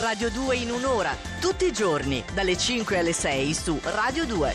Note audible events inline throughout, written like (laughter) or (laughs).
Radio 2 in un'ora, tutti i giorni, dalle 5 alle 6 su Radio 2.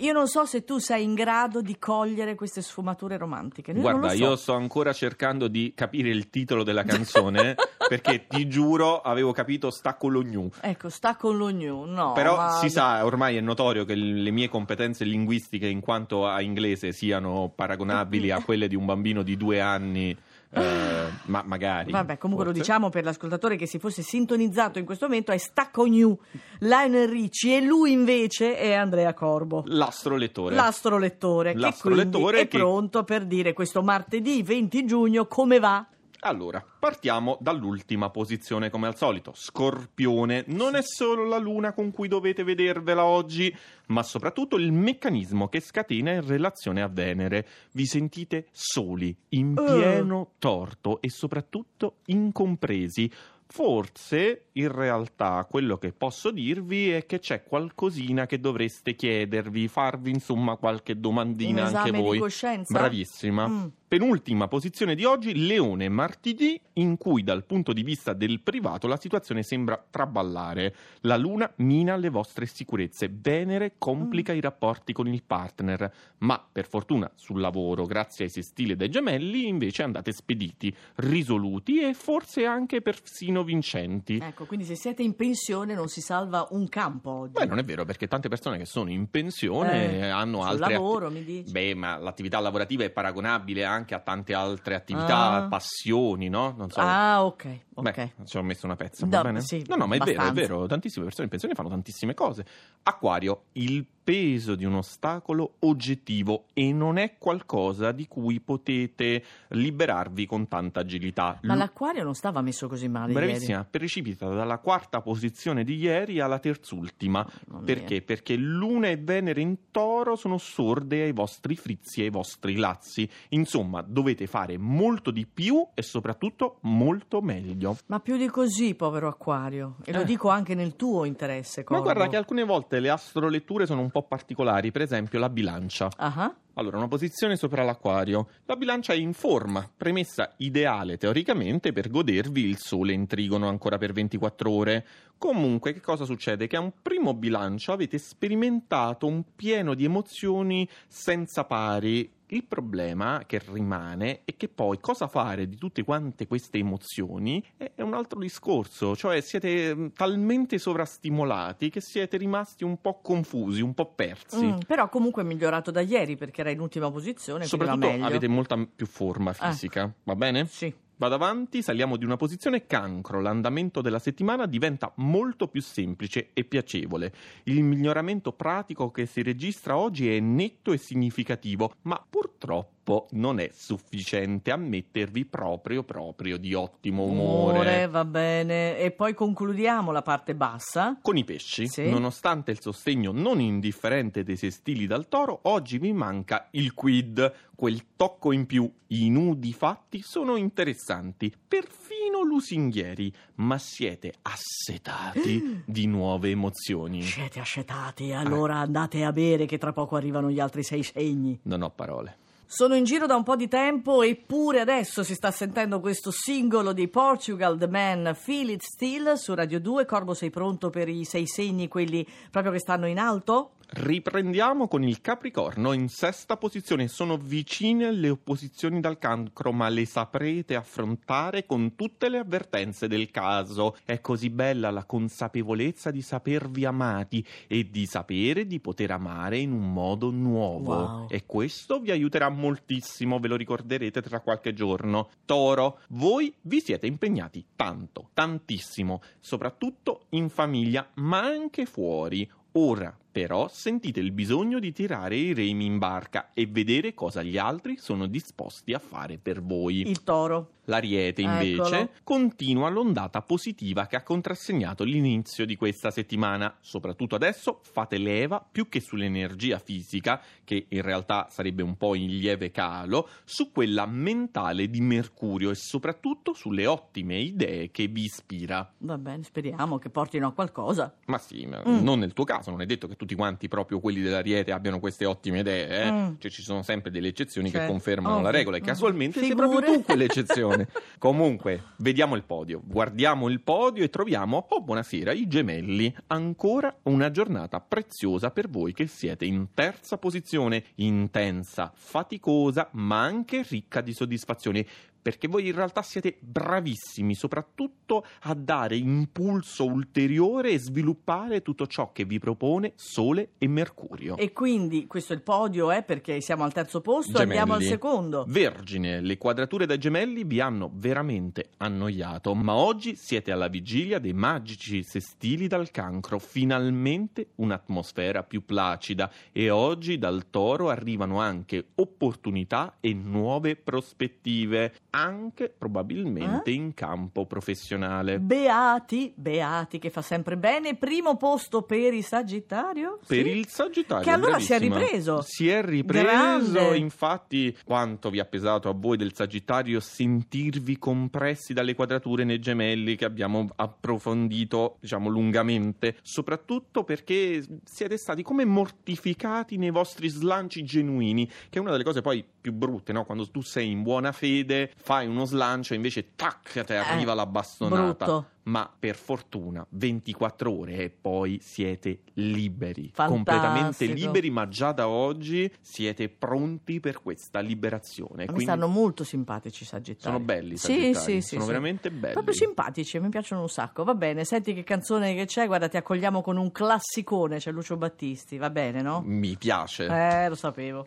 Io non so se tu sei in grado di cogliere queste sfumature romantiche. Io Guarda, so. io sto ancora cercando di capire il titolo della canzone (laughs) perché ti giuro avevo capito sta con lo gnu. Ecco, sta con lo new, no. Però ma- si sa, ormai è notorio che le mie competenze linguistiche in quanto a inglese siano paragonabili (laughs) a quelle di un bambino di due anni, eh, ma magari. Vabbè, comunque lo forse. diciamo per l'ascoltatore che si fosse sintonizzato in questo momento è Stacco New, Lionel Ricci e lui invece è Andrea Corbo. L'astrolettore. L'astrolettore, che L'astrolettore quindi è che- pronto per dire questo martedì 20 giugno come va. Allora, partiamo dall'ultima posizione come al solito. Scorpione non è solo la luna con cui dovete vedervela oggi, ma soprattutto il meccanismo che scatena in relazione a Venere. Vi sentite soli, in Eh. pieno torto e soprattutto incompresi. Forse, in realtà, quello che posso dirvi è che c'è qualcosina che dovreste chiedervi, farvi insomma qualche domandina Un anche di voi. coscienza? Bravissima. Mm. Penultima posizione di oggi, Leone martedì, in cui dal punto di vista del privato la situazione sembra traballare. La Luna mina le vostre sicurezze, Venere complica Mm. i rapporti con il partner, ma per fortuna sul lavoro, grazie ai sestili e dai gemelli, invece andate spediti, risoluti e forse anche persino vincenti. Ecco, quindi se siete in pensione non si salva un campo oggi. Beh, non è vero, perché tante persone che sono in pensione Eh, hanno sul altre atti- lavoro, mi dici? Beh, ma l'attività lavorativa è paragonabile anche a tante altre attività, Ah. passioni, no? Non so. Ah, ok, ok. Beh, ci ho messo una pezza, No, va bene? sì, no, no, ma è vero, è abbastanza. vero. Tantissime persone in pensione fanno tantissime cose. Acquario, il peso di un ostacolo oggettivo e non è qualcosa di cui potete liberarvi con tanta agilità. Ma Lu- l'acquario non stava messo così male Bravissima, precipita dalla quarta posizione di ieri alla terzultima. ieri. Mia. Perché? Perché Luna e Venere in toro sono sorde ai vostri frizzi e ai vostri lazzi. Insomma, dovete fare molto di più e soprattutto molto meglio. Ma più di così, povero acquario. E lo Eh. dico anche nel tuo interesse, Ma Corbo. guarda che alcune volte le astroletture sono un po' particolari, per esempio la bilancia. Ah. Allora, una posizione sopra l'acquario. La bilancia è in forma, premessa ideale teoricamente per godervi il sole in trigono ancora per 24 ore. Comunque, che cosa succede? Che a un primo bilancio avete sperimentato un pieno di emozioni senza pari. Il problema che rimane è che poi cosa fare di tutte quante queste emozioni è un altro discorso, cioè siete mm, talmente sovrastimolati che siete rimasti un po' confusi, un po' persi. Mm, però comunque è migliorato da ieri perché era in ultima posizione, Soprattutto avete molta più forma fisica, va bene? Sì. Vado avanti, saliamo di una posizione cancro, l'andamento della settimana diventa molto più semplice e piacevole. Il miglioramento pratico che si registra oggi è netto e significativo, ma purtroppo non è sufficiente a mettervi proprio proprio di ottimo umore. va bene. E poi concludiamo la parte bassa. Con i pesci, Sì. nonostante il sostegno non indifferente dei sestili dal toro, oggi vi manca il quid, quel tocco in più. I nudi fatti sono interessanti, perfino lusinghieri, ma siete assetati (gasps) di nuove emozioni. Siete ascetati, allora andate a bere che tra poco arrivano gli altri sei segni. Non ho parole. Sono in giro da un po' di tempo eppure adesso si sta sentendo questo singolo di Portugal The Man Feel It Still su Radio 2. Corbo, sei pronto per i sei segni, quelli proprio che stanno in alto? Riprendiamo con il Capricorno in sesta posizione. Sono vicine le opposizioni dal cancro, ma le saprete affrontare con tutte le avvertenze del caso. È così bella la consapevolezza di sapervi amati e di sapere di poter amare in un modo nuovo. Wow. E questo vi aiuterà moltissimo, ve lo ricorderete tra qualche giorno. Toro, voi vi siete impegnati tanto, tantissimo, soprattutto in famiglia, ma anche fuori. Ora, però, sentite il bisogno di tirare i remi in barca e vedere cosa gli altri sono disposti a fare per voi. Il toro. L'Ariete, invece, Eccolo. continua l'ondata positiva che ha contrassegnato l'inizio di questa settimana. Soprattutto adesso fate leva, più che sull'energia fisica, che in realtà sarebbe un po' in lieve calo, su quella mentale di Mercurio e soprattutto sulle ottime idee che vi ispira. Va bene, speriamo che portino a qualcosa. Ma sì, ma Mm. non nel tuo caso, non è detto che tu tutti quanti proprio quelli dell'Ariete abbiano queste ottime idee, eh? Mm. cioè ci sono sempre delle eccezioni che Certo. confermano Ovvio. la regola e Mm. casualmente sei Figure. proprio tu quell'eccezione. (laughs) Comunque, vediamo il podio, guardiamo il podio e troviamo, oh buonasera, i gemelli, ancora una giornata preziosa per voi che siete in terza posizione, intensa, faticosa, ma anche ricca di soddisfazioni perché voi in realtà siete bravissimi soprattutto a dare impulso ulteriore e sviluppare tutto ciò che vi propone Sole e Mercurio. E quindi questo è il podio, eh, perché siamo al terzo posto, Gemelli. andiamo al secondo. Vergine, le quadrature da gemelli vi hanno veramente annoiato, ma oggi siete alla vigilia dei magici sestili dal cancro, finalmente un'atmosfera più placida e oggi dal toro arrivano anche opportunità e nuove prospettive, anche probabilmente Eh? in campo professionale. Beati, Beati che fa sempre bene, primo posto per il Sagittario? Per Sì. il Sagittario. Che allora si è bravissima. ripreso. Si è ripreso, Grande. infatti quanto vi ha pesato a voi del Sagittario sentirvi compressi dalle quadrature nei gemelli che abbiamo approfondito, diciamo, lungamente, soprattutto perché siete stati come mortificati nei vostri slanci genuini, che è una delle cose poi più brutte, no? Quando tu sei in buona fede, fai uno slancio e invece tac, ti arriva la bastonata. Eh, brutto. Ma per fortuna 24 ore e poi siete liberi, Fantastico. completamente liberi, ma già da oggi siete pronti per questa liberazione. Mi Quindi stanno molto simpatici i Sagittari. sono belli, Sì, sì, sì. sono sì. veramente belli. Proprio simpatici, mi piacciono un sacco. Va bene, senti che canzone che c'è, guarda, ti accogliamo con un classicone, c'è Lucio Battisti, va bene, no? Mi piace. Eh, lo sapevo.